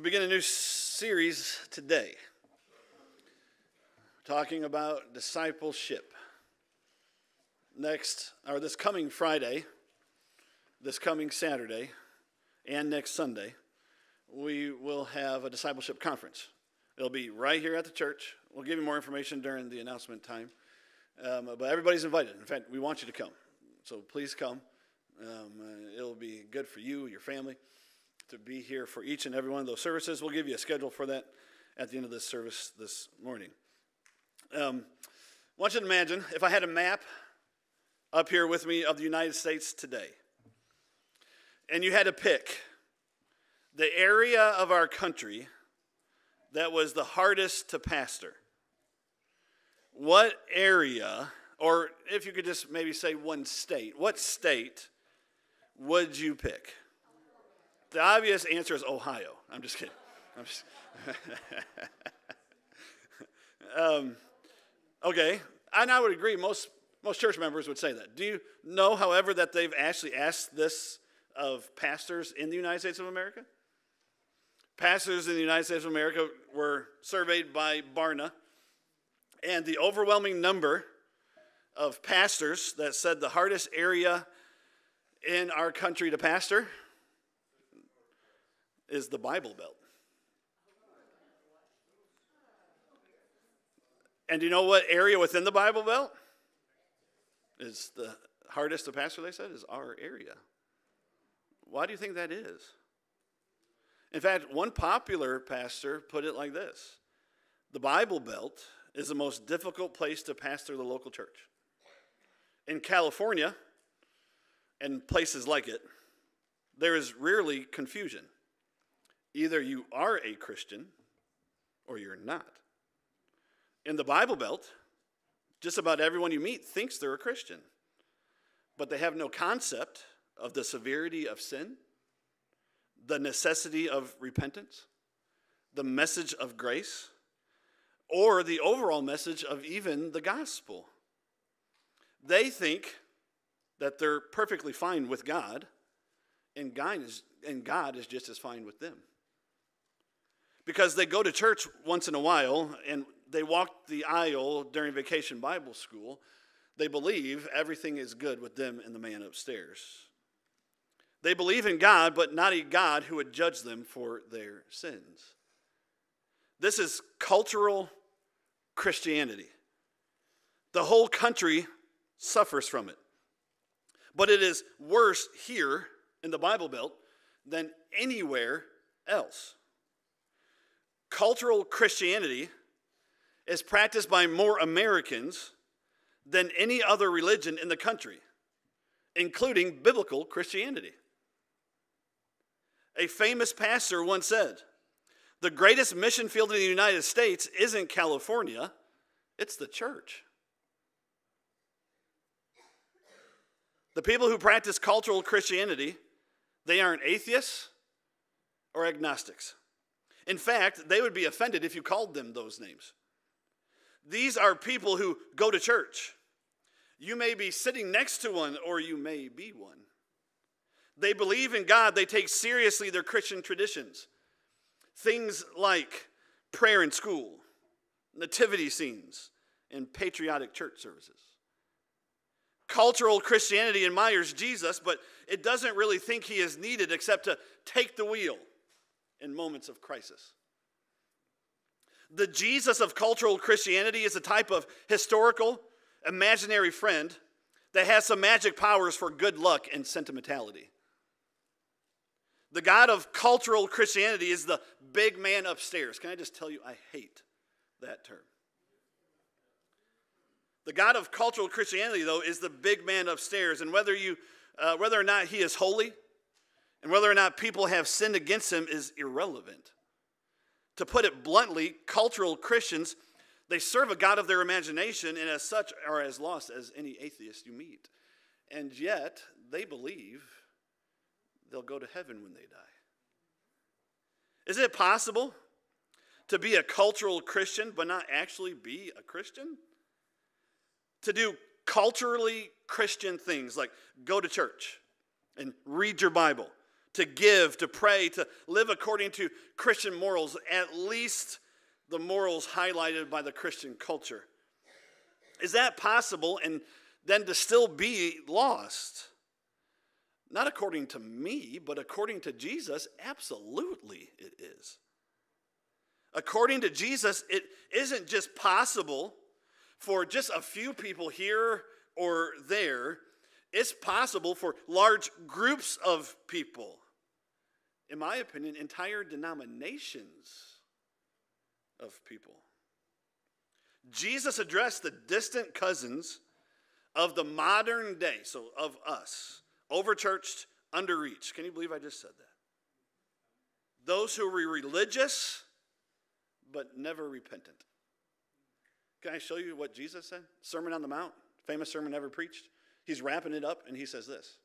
We begin a new series today talking about discipleship. Next, or this coming Friday, this coming Saturday, and next Sunday, we will have a discipleship conference. It'll be right here at the church. We'll give you more information during the announcement time. Um, but everybody's invited. In fact, we want you to come. So please come. Um, uh, it'll be good for you, your family to be here for each and every one of those services. We'll give you a schedule for that at the end of this service this morning. Um, I want you to imagine if I had a map up here with me of the United States today, and you had to pick the area of our country that was the hardest to pastor. What area, or if you could just maybe say one state, what state would you pick? The obvious answer is Ohio. I'm just kidding. I'm just um, okay, and I would agree. Most most church members would say that. Do you know, however, that they've actually asked this of pastors in the United States of America? Pastors in the United States of America were surveyed by Barna, and the overwhelming number of pastors that said the hardest area in our country to pastor is the Bible Belt. And do you know what area within the Bible Belt is the hardest to pastor, they said, is our area. Why do you think that is? In fact, one popular pastor put it like this The Bible Belt is the most difficult place to pastor the local church. In California and places like it, there is rarely confusion. Either you are a Christian or you're not. In the Bible Belt, just about everyone you meet thinks they're a Christian, but they have no concept of the severity of sin, the necessity of repentance, the message of grace, or the overall message of even the gospel. They think that they're perfectly fine with God, and God is, and God is just as fine with them because they go to church once in a while and they walk the aisle during vacation Bible school. They believe everything is good with them and the man upstairs. They believe in God, but not a God who would judge them for their sins. This is cultural Christianity. The whole country suffers from it. But it is worse here in the Bible Belt than anywhere else cultural Christianity is practiced by more Americans than any other religion in the country, including biblical Christianity. A famous pastor once said, The greatest mission field in the United States isn't California, it's the church. The people who practice cultural Christianity, they aren't atheists or agnostics. In fact, they would be offended if you called them those names. These are people who go to church. You may be sitting next to one, or you may be one. They believe in God, they take seriously their Christian traditions. Things like prayer in school, nativity scenes, and patriotic church services. Cultural Christianity admires Jesus, but it doesn't really think he is needed except to take the wheel in moments of crisis. The Jesus of cultural Christianity is a type of historical, imaginary friend that has some magic powers for good luck and sentimentality. The God of cultural Christianity is the big man upstairs. Can I just tell you, I hate that term. The God of cultural Christianity, though, is the big man upstairs. And whether, you, uh, whether or not he is holy, and whether or not people have sinned against him is irrelevant. To put it bluntly, cultural Christians, they serve a God of their imagination and as such are as lost as any atheist you meet. And yet, they believe they'll go to heaven when they die. Is it possible to be a cultural Christian but not actually be a Christian? To do culturally Christian things like go to church and read your Bible to give, to pray, to live according to Christian morals, at least the morals highlighted by the Christian culture. Is that possible and then to still be lost? Not according to me, but according to Jesus, absolutely it is. According to Jesus, it isn't just possible for just a few people here or there, it's possible for large groups of people. In my opinion, entire denominations of people. Jesus addressed the distant cousins of the modern day, so of us, overchurched, underreached. Can you believe I just said that? Those who were religious but never repentant. Can I show you what Jesus said? Sermon on the Mount, famous sermon ever preached. He's wrapping it up and he says this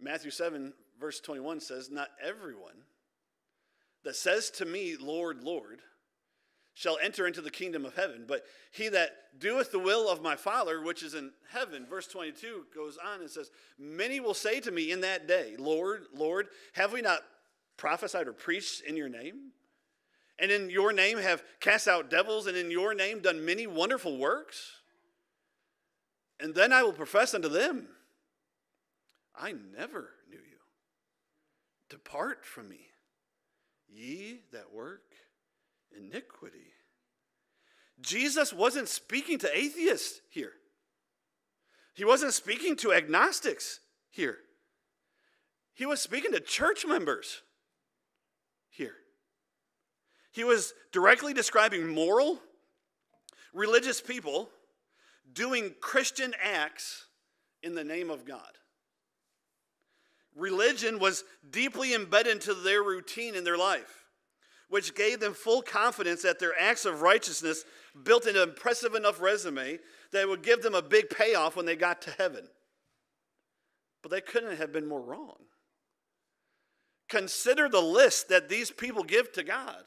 Matthew 7, verse 21 says, Not everyone that says to me, Lord, Lord, shall enter into the kingdom of heaven, but he that doeth the will of my Father which is in heaven. Verse 22 goes on and says, Many will say to me in that day, Lord, Lord, have we not prophesied or preached in your name? And in your name have cast out devils, and in your name done many wonderful works? And then I will profess unto them, I never knew you. Depart from me, ye that work iniquity. Jesus wasn't speaking to atheists here. He wasn't speaking to agnostics here. He was speaking to church members here. He was directly describing moral, religious people doing Christian acts in the name of God. Religion was deeply embedded into their routine in their life, which gave them full confidence that their acts of righteousness built an impressive enough resume that would give them a big payoff when they got to heaven. But they couldn't have been more wrong. Consider the list that these people give to God.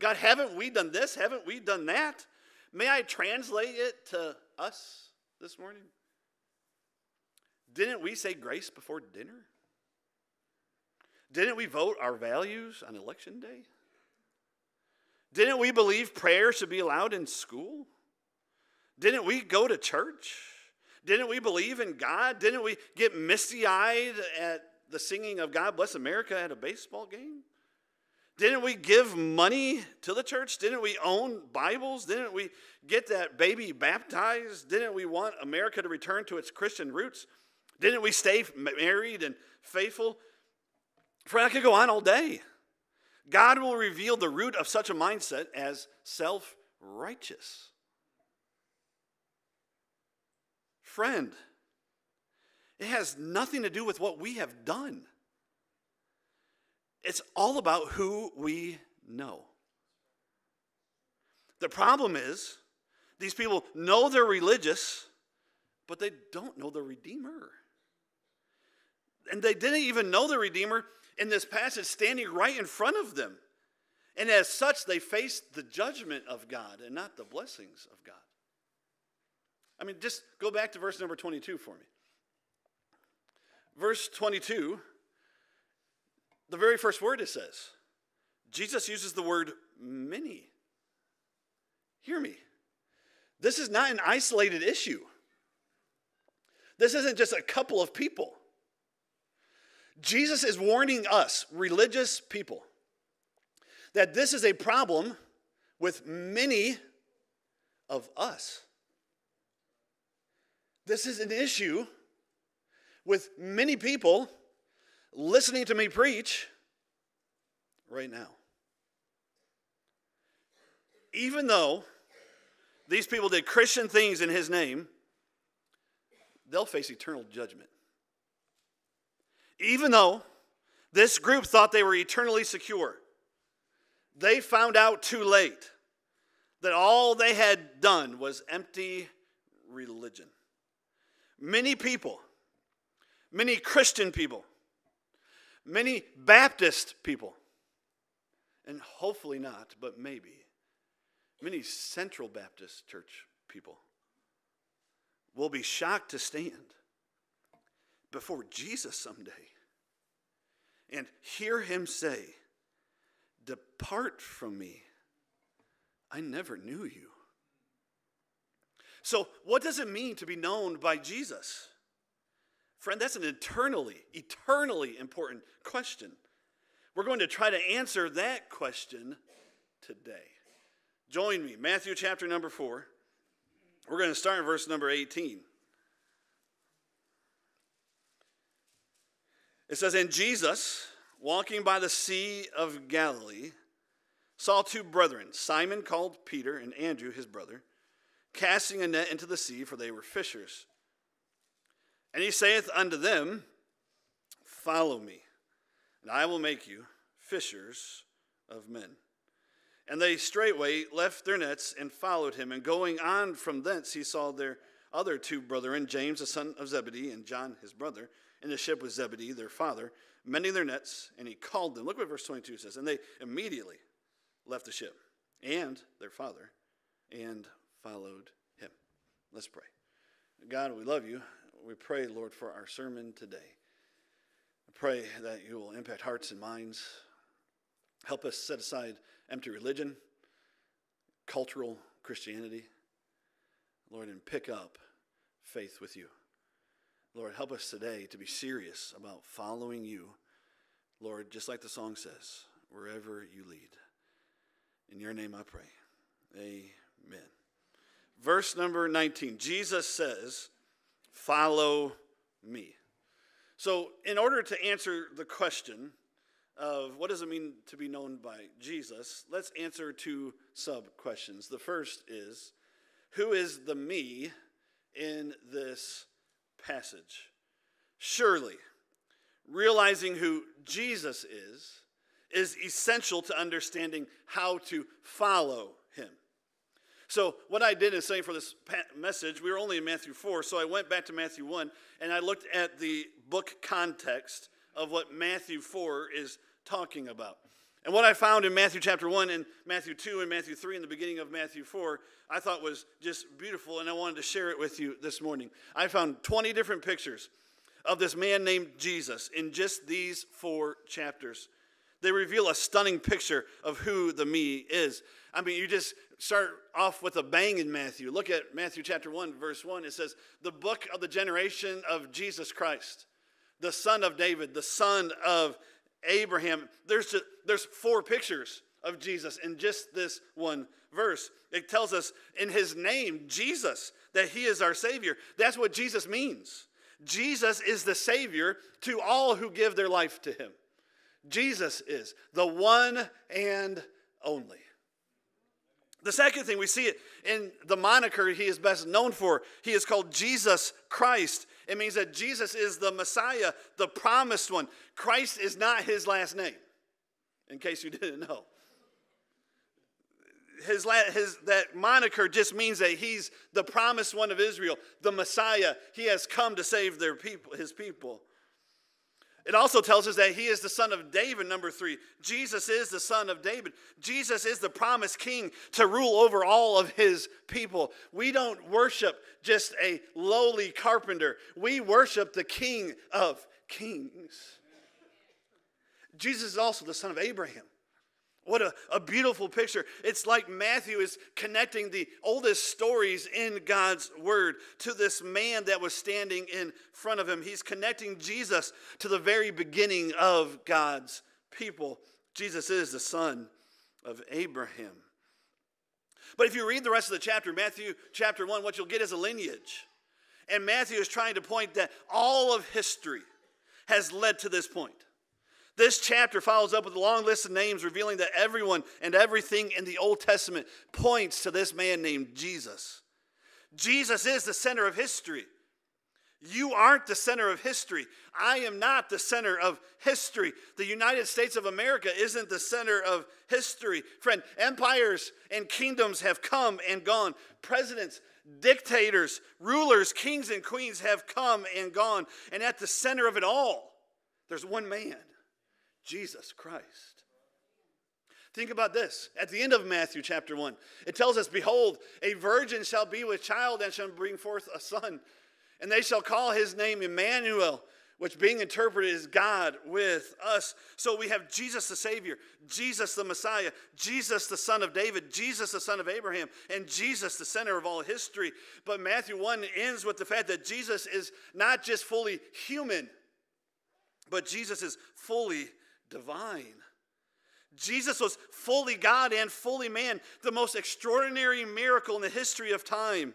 God, haven't we done this? Haven't we done that? May I translate it to us this morning? Didn't we say grace before dinner? Didn't we vote our values on election day? Didn't we believe prayer should be allowed in school? Didn't we go to church? Didn't we believe in God? Didn't we get misty eyed at the singing of God Bless America at a baseball game? Didn't we give money to the church? Didn't we own Bibles? Didn't we get that baby baptized? Didn't we want America to return to its Christian roots? Didn't we stay married and faithful? Friend, I could go on all day. God will reveal the root of such a mindset as self righteous. Friend, it has nothing to do with what we have done. It's all about who we know. The problem is, these people know they're religious, but they don't know the Redeemer. And they didn't even know the Redeemer in this passage standing right in front of them. And as such, they faced the judgment of God and not the blessings of God. I mean, just go back to verse number 22 for me. Verse 22 the very first word it says. Jesus uses the word many. Hear me. This is not an isolated issue. This isn't just a couple of people. Jesus is warning us, religious people, that this is a problem with many of us. This is an issue with many people listening to me preach right now. Even though these people did Christian things in his name, they'll face eternal judgment. Even though this group thought they were eternally secure, they found out too late that all they had done was empty religion. Many people, many Christian people, many Baptist people, and hopefully not, but maybe, many Central Baptist church people will be shocked to stand before Jesus someday and hear him say, Depart from me. I never knew you. So, what does it mean to be known by Jesus? Friend, that's an eternally, eternally important question. We're going to try to answer that question today. Join me, Matthew chapter number 4. We're going to start in verse number 18. It says, And Jesus, walking by the Sea of Galilee, saw two brethren, Simon called Peter and Andrew his brother, casting a net into the sea, for they were fishers. And he saith unto them, Follow me, and I will make you fishers of men. And they straightway left their nets and followed him. And going on from thence, he saw their other two brethren, James the son of Zebedee, and John his brother, in the ship with Zebedee, their father, mending their nets, and he called them. Look what verse 22 says. And they immediately left the ship and their father and followed him. Let's pray. God, we love you. We pray, Lord, for our sermon today. I pray that you will impact hearts and minds. Help us set aside empty religion, cultural Christianity, Lord, and pick up faith with you. Lord, help us today to be serious about following you, Lord, just like the song says, wherever you lead. In your name I pray. Amen. Verse number 19 Jesus says, Follow me. So, in order to answer the question of what does it mean to be known by Jesus, let's answer two sub questions. The first is, Who is the me in this passage. Surely, realizing who Jesus is is essential to understanding how to follow him. So, what I did in studying for this message, we were only in Matthew 4, so I went back to Matthew 1 and I looked at the book context of what Matthew 4 is talking about. And what I found in Matthew chapter 1 and Matthew 2 and Matthew 3 in the beginning of Matthew 4, I thought was just beautiful, and I wanted to share it with you this morning. I found 20 different pictures of this man named Jesus in just these four chapters. They reveal a stunning picture of who the me is. I mean, you just start off with a bang in Matthew. Look at Matthew chapter 1, verse 1. It says, The book of the generation of Jesus Christ, the son of David, the son of Abraham. There's, there's four pictures of Jesus in just this one verse. It tells us in his name, Jesus, that he is our Savior. That's what Jesus means. Jesus is the Savior to all who give their life to him. Jesus is the one and only. The second thing we see it in the moniker he is best known for. He is called Jesus Christ. It means that Jesus is the Messiah, the promised one. Christ is not his last name, in case you didn't know. His, his, that moniker just means that he's the promised one of Israel, the Messiah. He has come to save their people, his people. It also tells us that he is the son of David, number three. Jesus is the son of David. Jesus is the promised king to rule over all of his people. We don't worship just a lowly carpenter, we worship the king of kings. Jesus is also the son of Abraham. What a, a beautiful picture. It's like Matthew is connecting the oldest stories in God's word to this man that was standing in front of him. He's connecting Jesus to the very beginning of God's people. Jesus is the son of Abraham. But if you read the rest of the chapter, Matthew chapter 1, what you'll get is a lineage. And Matthew is trying to point that all of history has led to this point. This chapter follows up with a long list of names revealing that everyone and everything in the Old Testament points to this man named Jesus. Jesus is the center of history. You aren't the center of history. I am not the center of history. The United States of America isn't the center of history. Friend, empires and kingdoms have come and gone. Presidents, dictators, rulers, kings, and queens have come and gone. And at the center of it all, there's one man Jesus Christ. Think about this. At the end of Matthew chapter 1, it tells us, Behold, a virgin shall be with child and shall bring forth a son, and they shall call his name Emmanuel, which being interpreted is God with us. So we have Jesus the Savior, Jesus the Messiah, Jesus the Son of David, Jesus the Son of Abraham, and Jesus the center of all history. But Matthew 1 ends with the fact that Jesus is not just fully human, but Jesus is fully divine. Jesus was fully God and fully man, the most extraordinary miracle in the history of time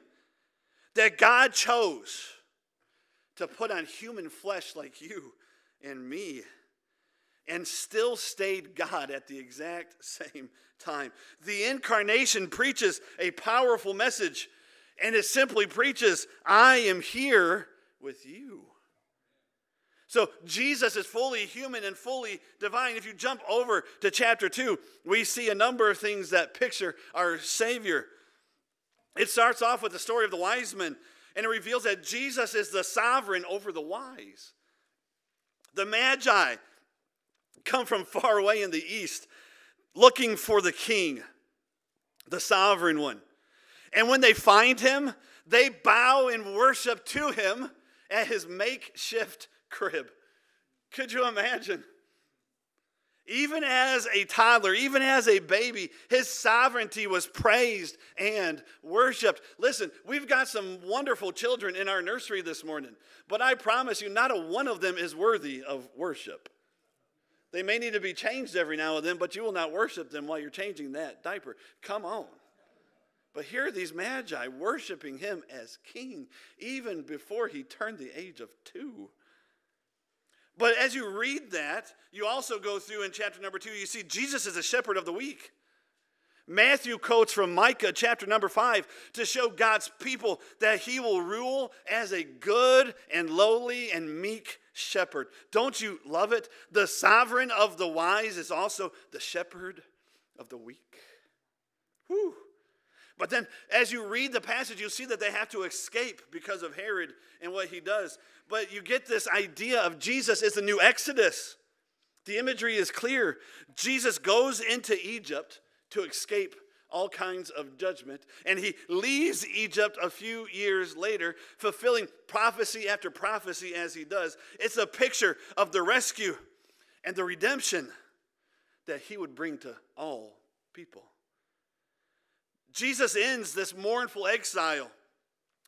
that God chose to put on human flesh like you and me and still stayed God at the exact same time. The incarnation preaches a powerful message, and it simply preaches, I am here with you. So Jesus is fully human and fully divine. If you jump over to chapter 2, we see a number of things that picture our Savior. It starts off with the story of the wise men and it reveals that Jesus is the sovereign over the wise. The Magi come from far away in the east looking for the king, the sovereign one. And when they find him, they bow and worship to him at his makeshift crib. Could you imagine? Even as a toddler, even as a baby, his sovereignty was praised and worshiped. Listen, we've got some wonderful children in our nursery this morning, but I promise you, not a one of them is worthy of worship. They may need to be changed every now and then, but you will not worship them while you're changing that diaper. Come on. But here are these magi worshiping him as king, even before he turned the age of two. But as you read that, you also go through in chapter number two, you see Jesus is a shepherd of the weak. Matthew quotes from Micah chapter number five to show God's people that he will rule as a good and lowly and meek shepherd. Don't you love it? The sovereign of the wise is also the shepherd of the weak. Whew. But then, as you read the passage, you'll see that they have to escape because of Herod and what he does. But you get this idea of Jesus is the new Exodus. The imagery is clear. Jesus goes into Egypt to escape all kinds of judgment, and he leaves Egypt a few years later, fulfilling prophecy after prophecy as he does. It's a picture of the rescue and the redemption that he would bring to all people. Jesus ends this mournful exile.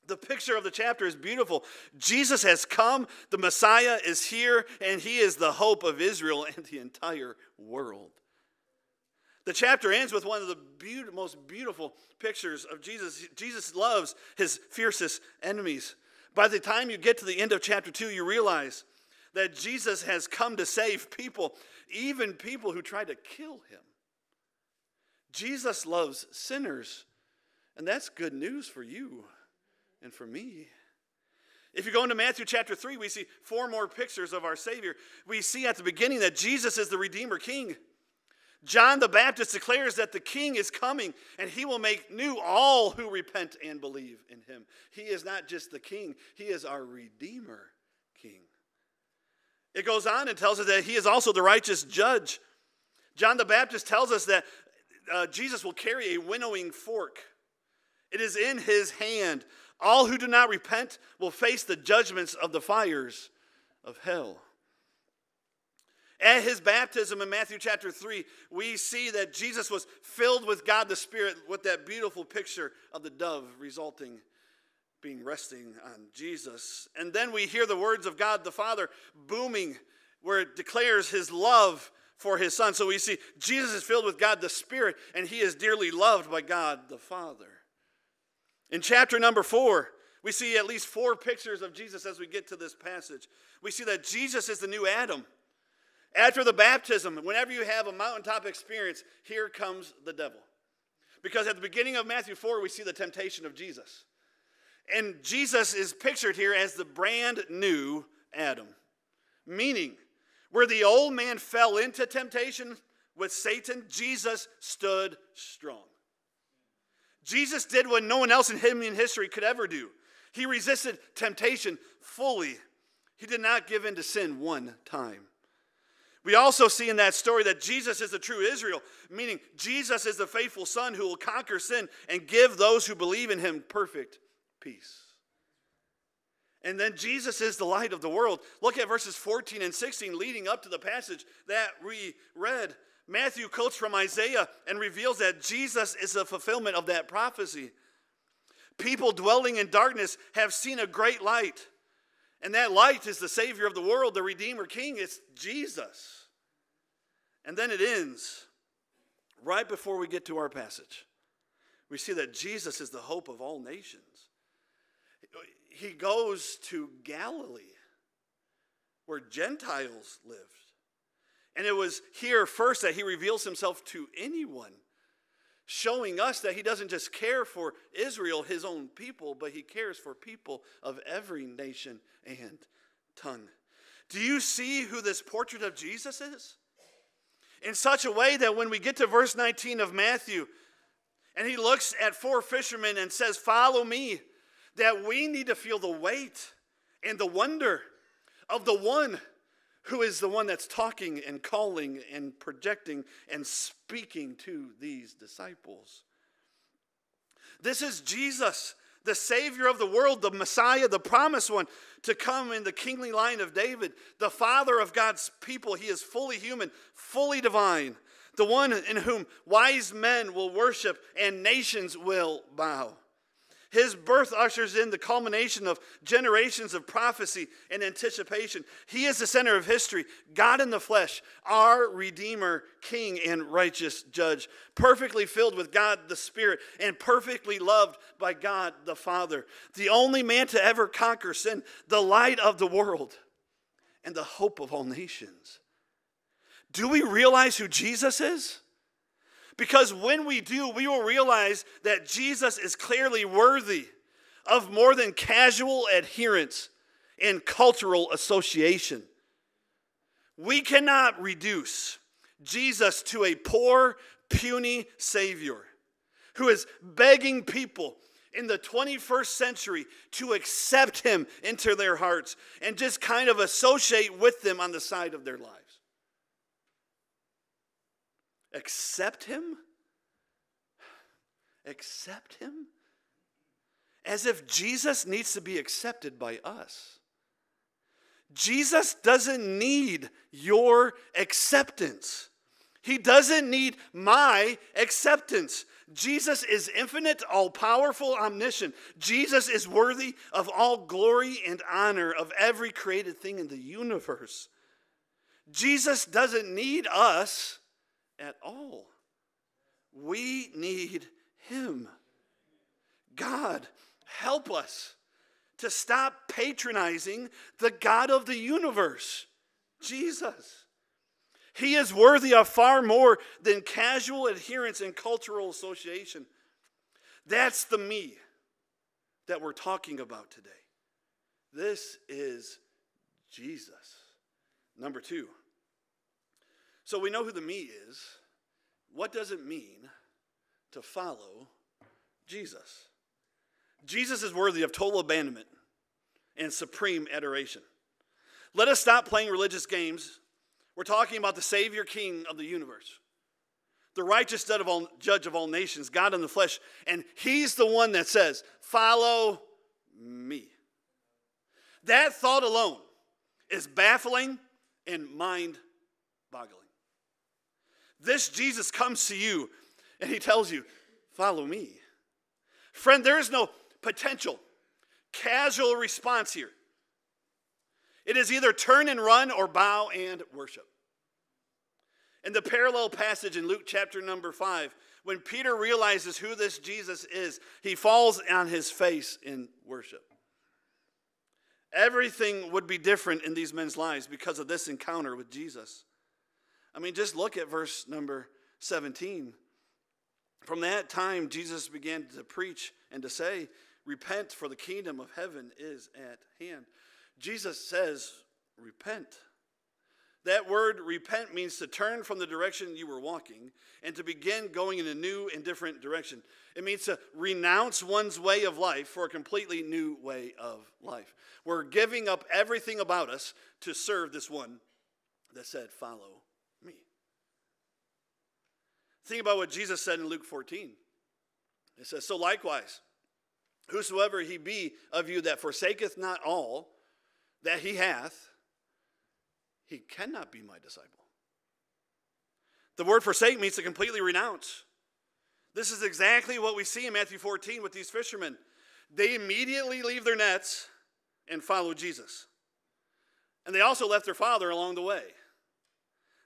The picture of the chapter is beautiful. Jesus has come, the Messiah is here, and he is the hope of Israel and the entire world. The chapter ends with one of the be- most beautiful pictures of Jesus. Jesus loves his fiercest enemies. By the time you get to the end of chapter 2, you realize that Jesus has come to save people, even people who tried to kill him. Jesus loves sinners, and that's good news for you and for me. If you go into Matthew chapter 3, we see four more pictures of our Savior. We see at the beginning that Jesus is the Redeemer King. John the Baptist declares that the King is coming and he will make new all who repent and believe in him. He is not just the King, he is our Redeemer King. It goes on and tells us that he is also the righteous judge. John the Baptist tells us that uh, Jesus will carry a winnowing fork. It is in his hand. All who do not repent will face the judgments of the fires of hell. At his baptism in Matthew chapter 3, we see that Jesus was filled with God the Spirit with that beautiful picture of the dove resulting being resting on Jesus. And then we hear the words of God the Father booming where it declares his love for his son. So we see Jesus is filled with God the Spirit, and he is dearly loved by God the Father. In chapter number four, we see at least four pictures of Jesus as we get to this passage. We see that Jesus is the new Adam. After the baptism, whenever you have a mountaintop experience, here comes the devil. Because at the beginning of Matthew 4, we see the temptation of Jesus. And Jesus is pictured here as the brand new Adam, meaning where the old man fell into temptation with Satan, Jesus stood strong. Jesus did what no one else in human history could ever do. He resisted temptation fully. He did not give in to sin one time. We also see in that story that Jesus is the true Israel, meaning Jesus is the faithful Son who will conquer sin and give those who believe in him perfect peace. And then Jesus is the light of the world. Look at verses 14 and 16 leading up to the passage that we read. Matthew quotes from Isaiah and reveals that Jesus is the fulfillment of that prophecy. People dwelling in darkness have seen a great light. And that light is the Savior of the world, the Redeemer King. It's Jesus. And then it ends right before we get to our passage. We see that Jesus is the hope of all nations. He goes to Galilee, where Gentiles lived. And it was here first that he reveals himself to anyone, showing us that he doesn't just care for Israel, his own people, but he cares for people of every nation and tongue. Do you see who this portrait of Jesus is? In such a way that when we get to verse 19 of Matthew, and he looks at four fishermen and says, Follow me, that we need to feel the weight and the wonder of the one who is the one that's talking and calling and projecting and speaking to these disciples. This is Jesus, the Savior of the world, the Messiah, the promised one to come in the kingly line of David, the Father of God's people. He is fully human, fully divine, the one in whom wise men will worship and nations will bow. His birth ushers in the culmination of generations of prophecy and anticipation. He is the center of history, God in the flesh, our Redeemer, King, and righteous Judge, perfectly filled with God the Spirit and perfectly loved by God the Father, the only man to ever conquer sin, the light of the world, and the hope of all nations. Do we realize who Jesus is? Because when we do, we will realize that Jesus is clearly worthy of more than casual adherence and cultural association. We cannot reduce Jesus to a poor, puny Savior who is begging people in the 21st century to accept Him into their hearts and just kind of associate with them on the side of their lives accept him? Accept him? As if Jesus needs to be accepted by us. Jesus doesn't need your acceptance. He doesn't need my acceptance. Jesus is infinite, all powerful, omniscient. Jesus is worthy of all glory and honor of every created thing in the universe. Jesus doesn't need us at all. We need Him. God, help us to stop patronizing the God of the universe, Jesus. He is worthy of far more than casual adherence and cultural association. That's the me that we're talking about today. This is Jesus. Number two. So we know who the me is. What does it mean to follow Jesus? Jesus is worthy of total abandonment and supreme adoration. Let us stop playing religious games. We're talking about the Savior King of the universe, the righteous judge of all, judge of all nations, God in the flesh. And He's the one that says, Follow me. That thought alone is baffling and mind boggling. This Jesus comes to you and he tells you, Follow me. Friend, there is no potential casual response here. It is either turn and run or bow and worship. In the parallel passage in Luke chapter number five, when Peter realizes who this Jesus is, he falls on his face in worship. Everything would be different in these men's lives because of this encounter with Jesus. I mean, just look at verse number 17. From that time, Jesus began to preach and to say, Repent, for the kingdom of heaven is at hand. Jesus says, Repent. That word repent means to turn from the direction you were walking and to begin going in a new and different direction. It means to renounce one's way of life for a completely new way of life. We're giving up everything about us to serve this one that said, Follow Think about what Jesus said in Luke 14. It says, So likewise, whosoever he be of you that forsaketh not all that he hath, he cannot be my disciple. The word forsake means to completely renounce. This is exactly what we see in Matthew 14 with these fishermen. They immediately leave their nets and follow Jesus. And they also left their father along the way.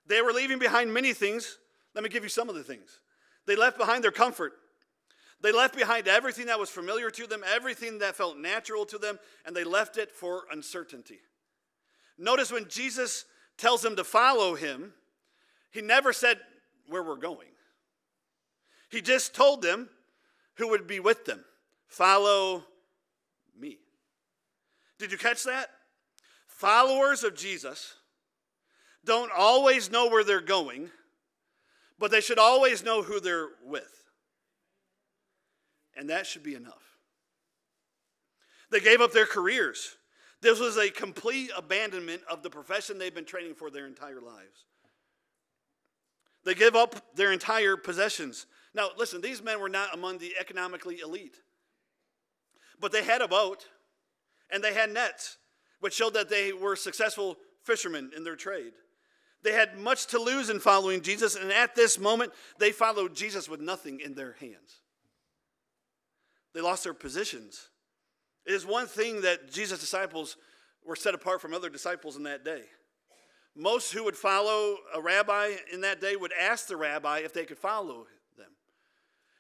They were leaving behind many things. Let me give you some of the things. They left behind their comfort. They left behind everything that was familiar to them, everything that felt natural to them, and they left it for uncertainty. Notice when Jesus tells them to follow him, he never said where we're going. He just told them who would be with them. Follow me. Did you catch that? Followers of Jesus don't always know where they're going, but they should always know who they're with. And that should be enough. They gave up their careers. This was a complete abandonment of the profession they've been training for their entire lives. They give up their entire possessions. Now, listen, these men were not among the economically elite, but they had a boat and they had nets, which showed that they were successful fishermen in their trade. They had much to lose in following Jesus, and at this moment, they followed Jesus with nothing in their hands. They lost their positions. It is one thing that Jesus' disciples were set apart from other disciples in that day. Most who would follow a rabbi in that day would ask the rabbi if they could follow them.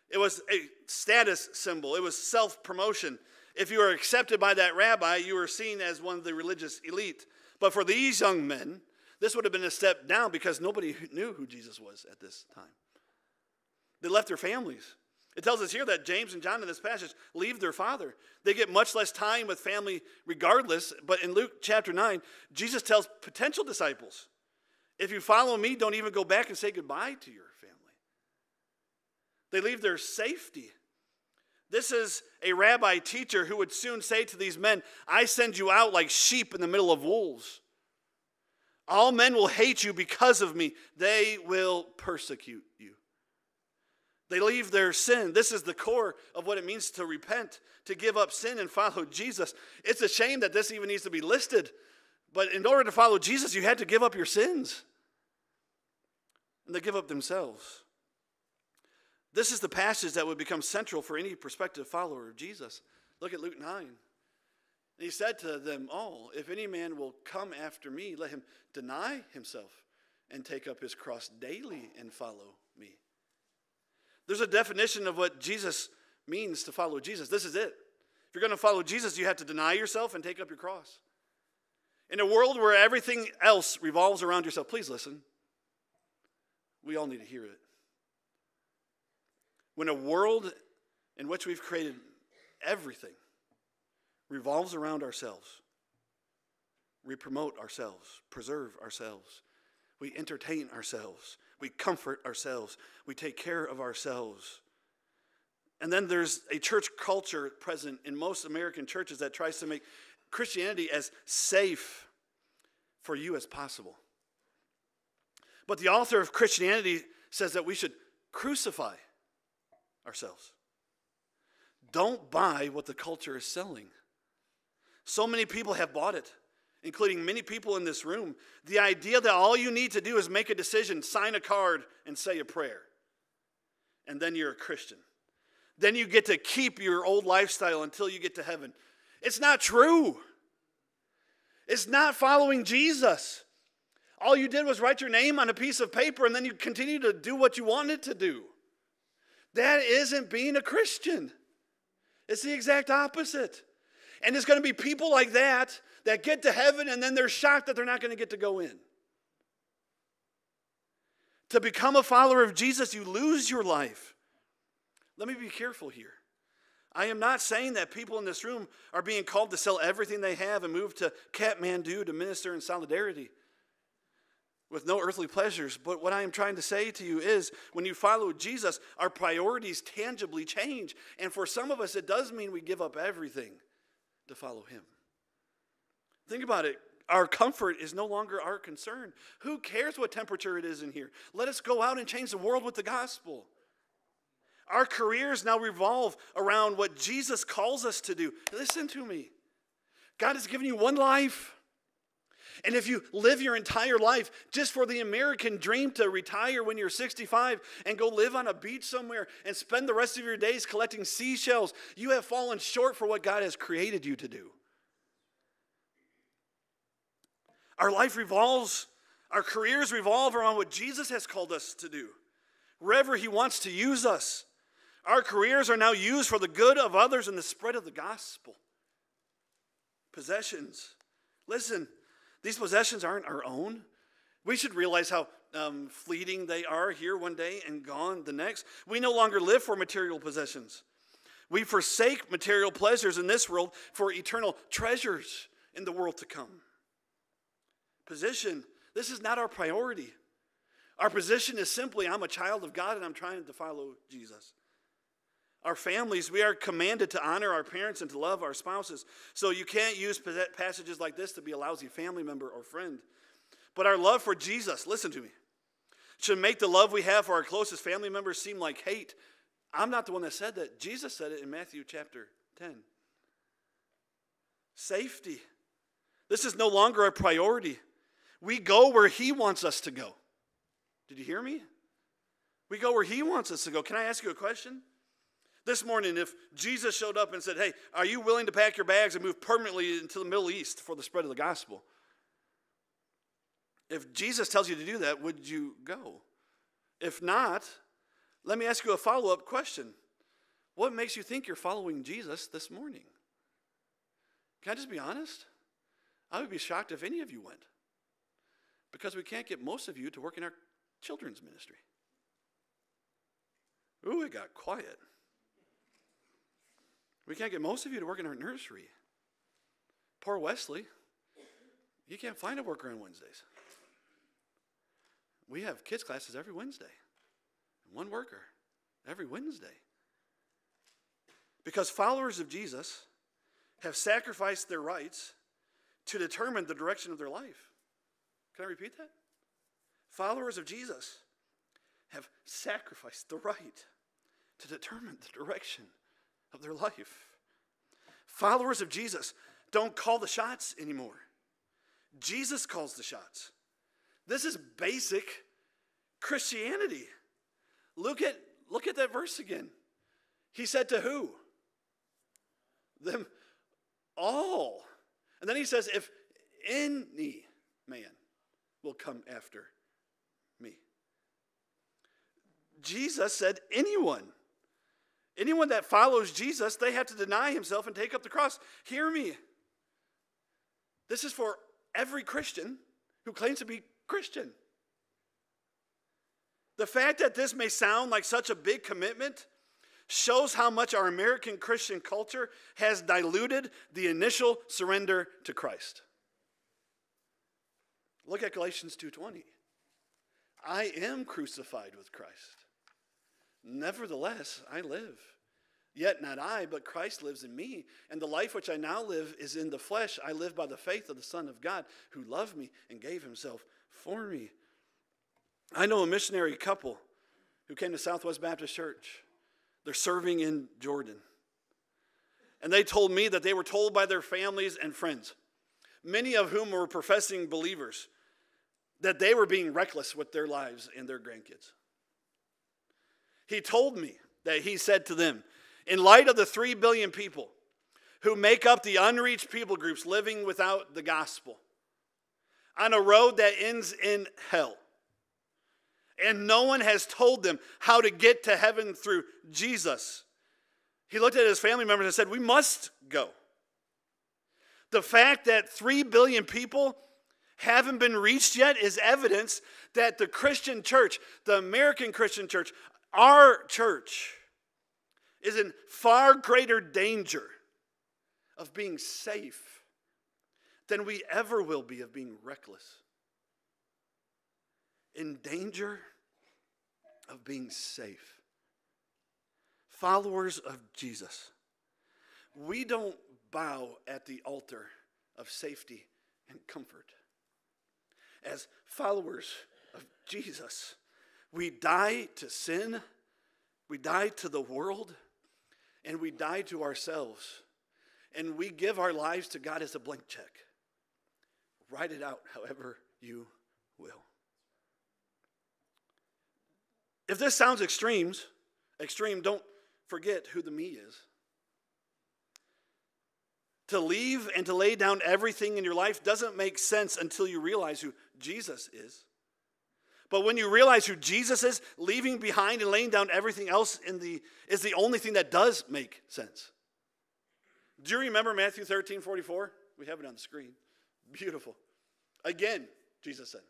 it was a status symbol, it was self promotion. If you were accepted by that rabbi, you were seen as one of the religious elite. But for these young men, this would have been a step down because nobody knew who Jesus was at this time. They left their families. It tells us here that James and John in this passage leave their father. They get much less time with family regardless. But in Luke chapter 9, Jesus tells potential disciples, if you follow me, don't even go back and say goodbye to your family. they leave their safety. This is a rabbi teacher who would soon say to these men, I send you out like sheep in the middle of wolves. All men will hate you because of me, they will persecute you. They leave their sin. This is the core of what it means to repent, to give up sin and follow Jesus. It's a shame that this even needs to be listed, but in order to follow Jesus, you had to give up your sins. And they give up themselves. This is the passage that would become central for any prospective follower of Jesus. Look at Luke 9. He said to them all, If any man will come after me, let him deny himself and take up his cross daily and follow me. There's a definition of what Jesus means to follow Jesus. This is it. If you're going to follow Jesus, you have to deny yourself and take up your cross. In a world where everything else revolves around yourself, please listen. We all need to hear it. When a world in which we've created everything revolves around ourselves, we promote ourselves, preserve ourselves, we entertain ourselves, we comfort ourselves, we take care of ourselves. And then there's a church culture present in most American churches that tries to make Christianity as safe for you as possible. But the author of Christianity says that we should crucify ourselves. Don't buy what the culture is selling. So many people have bought it, including many people in this room. The idea that all you need to do is make a decision, sign a card, and say a prayer. And then you're a Christian. Then you get to keep your old lifestyle until you get to heaven. It's not true. It's not following Jesus. All you did was write your name on a piece of paper and then you continue to do what you wanted to do. That isn't being a Christian. It's the exact opposite. And there's going to be people like that that get to heaven and then they're shocked that they're not going to get to go in. To become a follower of Jesus, you lose your life. Let me be careful here. I am not saying that people in this room are being called to sell everything they have and move to Kathmandu to minister in solidarity with no earthly pleasures. But what I am trying to say to you is when you follow Jesus, our priorities tangibly change. And for some of us, it does mean we give up everything to follow Him. Think about it. Our comfort is no longer our concern. Who cares what temperature it is in here? Let us go out and change the world with the gospel. Our careers now revolve around what Jesus calls us to do. Listen to me. God has given you one life. And if you live your entire life just for the American dream to retire when you're 65 and go live on a beach somewhere and spend the rest of your days collecting seashells, you have fallen short for what God has created you to do. Our life revolves, our careers revolve around what Jesus has called us to do, wherever He wants to use us. Our careers are now used for the good of others and the spread of the gospel. Possessions. Listen, these possessions aren't our own. We should realize how um, fleeting they are here one day and gone the next. We no longer live for material possessions. We forsake material pleasures in this world for eternal treasures in the world to come. Position, this is not our priority. Our position is simply I'm a child of God and I'm trying to follow Jesus. Our families, we are commanded to honor our parents and to love our spouses. So you can't use passages like this to be a lousy family member or friend. But our love for Jesus, listen to me, should make the love we have for our closest family members seem like hate. I'm not the one that said that. Jesus said it in Matthew chapter 10. Safety. This is no longer a priority. We go where He wants us to go. Did you hear me? We go where He wants us to go. Can I ask you a question? This morning, if Jesus showed up and said, Hey, are you willing to pack your bags and move permanently into the Middle East for the spread of the gospel? If Jesus tells you to do that, would you go? If not, let me ask you a follow up question. What makes you think you're following Jesus this morning? Can I just be honest? I would be shocked if any of you went because we can't get most of you to work in our children's ministry. Ooh, it got quiet. We can't get most of you to work in our nursery. Poor Wesley. You can't find a worker on Wednesdays. We have kids' classes every Wednesday. And one worker every Wednesday. Because followers of Jesus have sacrificed their rights to determine the direction of their life. Can I repeat that? Followers of Jesus have sacrificed the right to determine the direction of their life. Followers of Jesus don't call the shots anymore. Jesus calls the shots. This is basic Christianity. Look at, look at that verse again. He said to who? Them all. And then he says, if any man will come after me. Jesus said, anyone. Anyone that follows Jesus, they have to deny himself and take up the cross. Hear me. This is for every Christian who claims to be Christian. The fact that this may sound like such a big commitment shows how much our American Christian culture has diluted the initial surrender to Christ. Look at Galatians 2:20. I am crucified with Christ. Nevertheless, I live. Yet not I, but Christ lives in me. And the life which I now live is in the flesh. I live by the faith of the Son of God who loved me and gave himself for me. I know a missionary couple who came to Southwest Baptist Church. They're serving in Jordan. And they told me that they were told by their families and friends, many of whom were professing believers, that they were being reckless with their lives and their grandkids. He told me that he said to them, in light of the 3 billion people who make up the unreached people groups living without the gospel, on a road that ends in hell, and no one has told them how to get to heaven through Jesus. He looked at his family members and said, We must go. The fact that 3 billion people haven't been reached yet is evidence that the Christian church, the American Christian church, our church, is in far greater danger of being safe than we ever will be of being reckless. In danger of being safe. Followers of Jesus, we don't bow at the altar of safety and comfort as followers of Jesus, we die to sin We die to the world and we die to ourselves. And we give our lives to God as a blank check. Write it out however you will. If this sounds extremes, extreme, don't forget who the me is. To leave and to lay down everything in your life doesn't make sense until you realize who Jesus is. But when you realize who Jesus is, leaving behind and laying down everything else in the, is the only thing that does make sense. Do you remember Matthew 13 44? We have it on the screen. Beautiful. Again, Jesus said,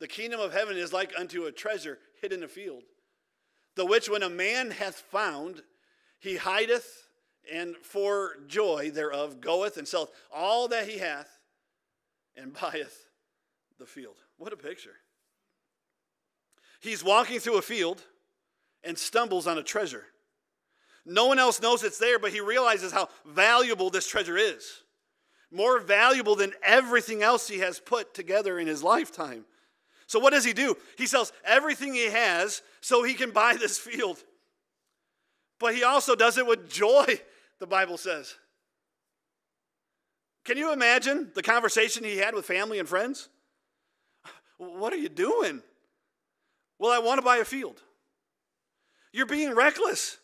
The kingdom of heaven is like unto a treasure hid in a field, the which when a man hath found, he hideth, and for joy thereof goeth and selleth all that he hath, and buyeth the field. What a picture. He's walking through a field and stumbles on a treasure. No one else knows it's there, but he realizes how valuable this treasure is. More valuable than everything else he has put together in his lifetime. So, what does he do? He sells everything he has so he can buy this field. But he also does it with joy, the Bible says. Can you imagine the conversation he had with family and friends? What are you doing? Well, I want to buy a field. You're being reckless.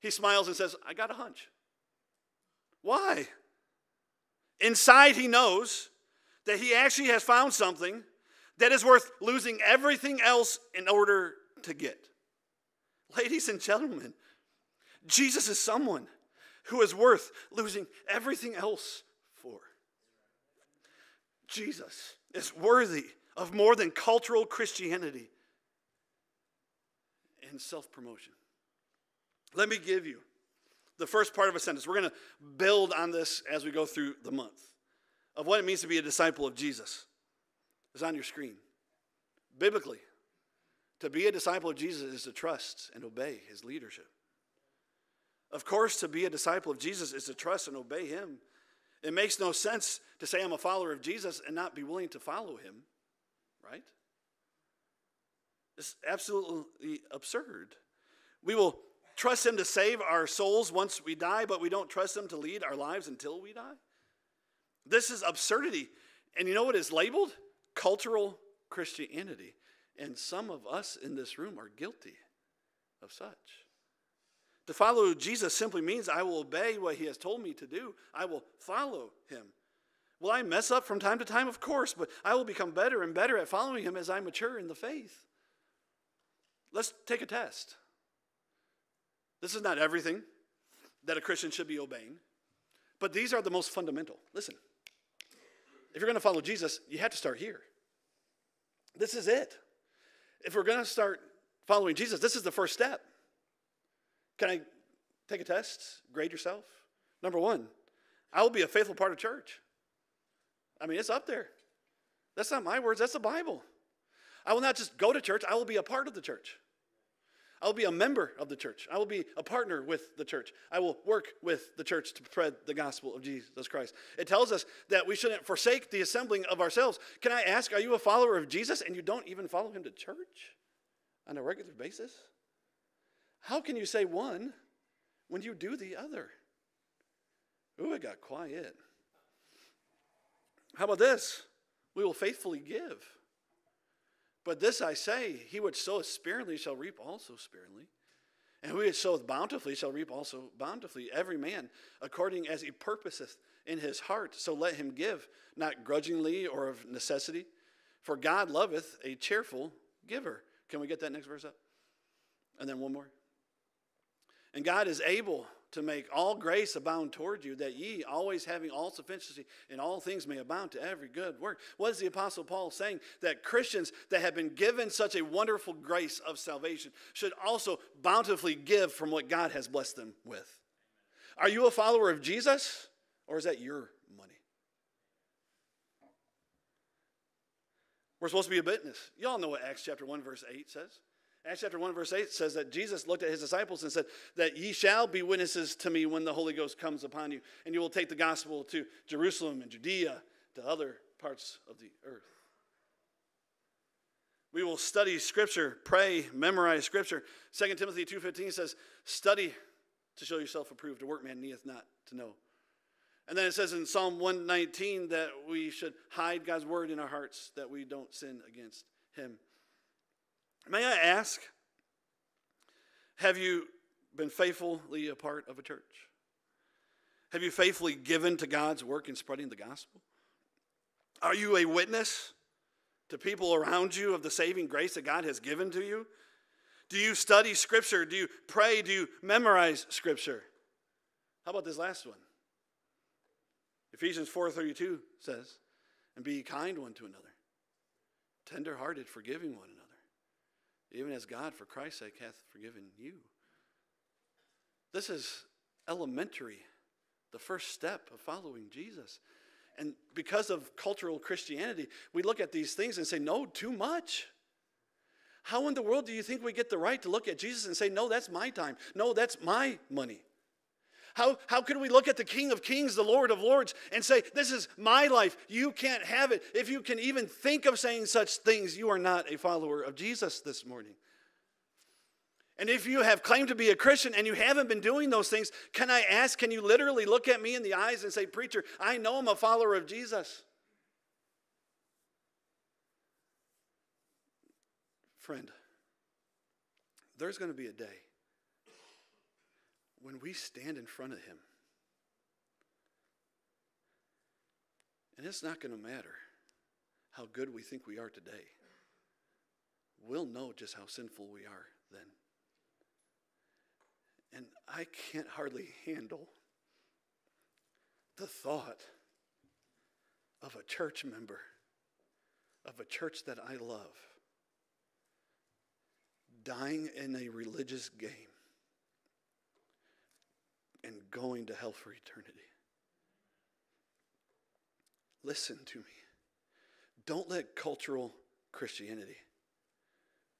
He smiles and says, I got a hunch. Why? Inside, he knows that he actually has found something that is worth losing everything else in order to get. Ladies and gentlemen, Jesus is someone who is worth losing everything else for. Jesus is worthy of more than cultural Christianity and self promotion. Let me give you the first part of a sentence. We're going to build on this as we go through the month of what it means to be a disciple of Jesus. It's on your screen. Biblically, to be a disciple of Jesus is to trust and obey his leadership. Of course, to be a disciple of Jesus is to trust and obey him. It makes no sense to say I'm a follower of Jesus and not be willing to follow him, right? It's absolutely absurd. We will trust Him to save our souls once we die, but we don't trust Him to lead our lives until we die. This is absurdity. And you know what is labeled? Cultural Christianity. And some of us in this room are guilty of such. To follow Jesus simply means I will obey what He has told me to do, I will follow Him. Will I mess up from time to time? Of course, but I will become better and better at following Him as I mature in the faith. Let's take a test. This is not everything that a Christian should be obeying, but these are the most fundamental. Listen, if you're going to follow Jesus, you have to start here. This is it. If we're going to start following Jesus, this is the first step. Can I take a test? Grade yourself? Number one, I will be a faithful part of church. I mean, it's up there. That's not my words, that's the Bible. I will not just go to church, I will be a part of the church. I will be a member of the church. I will be a partner with the church. I will work with the church to spread the gospel of Jesus Christ. It tells us that we shouldn't forsake the assembling of ourselves. Can I ask, are you a follower of Jesus and you don't even follow him to church on a regular basis? How can you say one when you do the other? Ooh, it got quiet. How about this? We will faithfully give. But this I say, he which soweth sparingly shall reap also sparingly. And who soweth bountifully shall reap also bountifully. Every man according as he purposeth in his heart, so let him give, not grudgingly or of necessity. For God loveth a cheerful giver. Can we get that next verse up? And then one more. And God is able to make all grace abound toward you, that ye, always having all sufficiency in all things, may abound to every good work. What is the Apostle Paul saying? That Christians that have been given such a wonderful grace of salvation should also bountifully give from what God has blessed them with. Are you a follower of Jesus, or is that your money? We're supposed to be a witness. Y'all know what Acts chapter 1, verse 8 says. Acts chapter 1, verse 8 says that Jesus looked at his disciples and said, That ye shall be witnesses to me when the Holy Ghost comes upon you, and you will take the gospel to Jerusalem and Judea, to other parts of the earth. We will study Scripture, pray, memorize Scripture. 2 Timothy 2.15 says, study to show yourself approved. A workman needeth not to know. And then it says in Psalm 119 that we should hide God's word in our hearts that we don't sin against him. May I ask, have you been faithfully a part of a church? Have you faithfully given to God's work in spreading the gospel? Are you a witness to people around you of the saving grace that God has given to you? Do you study Scripture? Do you pray? Do you memorize Scripture? How about this last one? Ephesians 4:32 says, "And be kind one to another, tender-hearted, forgiving one another, even as God for Christ's sake hath forgiven you." This is elementary, the first step of following Jesus. And because of cultural Christianity, we look at these things and say, "No, too much." How in the world do you think we get the right to look at Jesus and say, No, that's my time. No, that's my money? How, how can we look at the King of Kings, the Lord of Lords, and say, This is my life. You can't have it. If you can even think of saying such things, you are not a follower of Jesus this morning. And if you have claimed to be a Christian and you haven't been doing those things, can I ask, can you literally look at me in the eyes and say, Preacher, I know I'm a follower of Jesus? Friend, there's going to be a day when we stand in front of Him. And it's not going to matter how good we think we are today. We'll know just how sinful we are then. And I can't hardly handle the thought of a church member, of a church that I love dying in a religious game and going to hell for eternity. Listen to me. Don't let cultural Christianity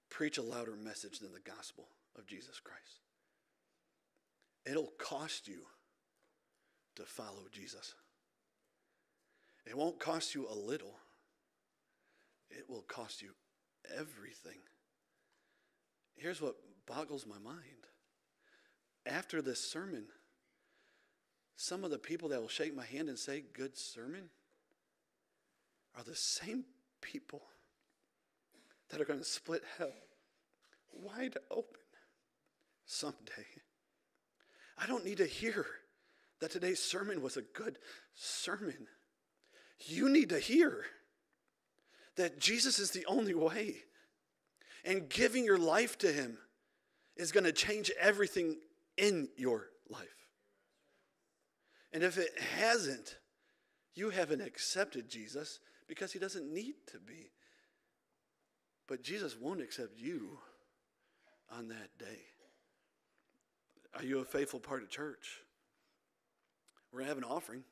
preach a louder message than the gospel of Jesus Christ. It'll cost you to follow Jesus. It won't cost you a little, it will cost you everything here's what boggles my mind. After this sermon, some of the people that will shake my hand and say, Good sermon, are the same people that are going to split hell wide open someday. I don't need to hear that today's sermon was a good sermon. You need to hear that Jesus is the only way and giving your life to Him is going to change everything in your life. And if it hasn't, you haven't accepted Jesus because He doesn't need to be. But Jesus won't accept you on that day. Are you a faithful part of church? We're going to have an offering.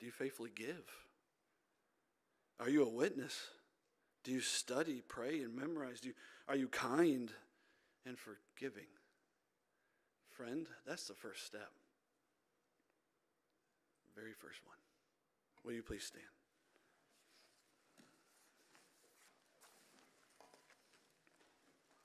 Do you faithfully give? Are you a witness? Do you study, pray, and memorize? Do you, are you kind and forgiving? Friend, that's the first step. Very first one. Will you please stand?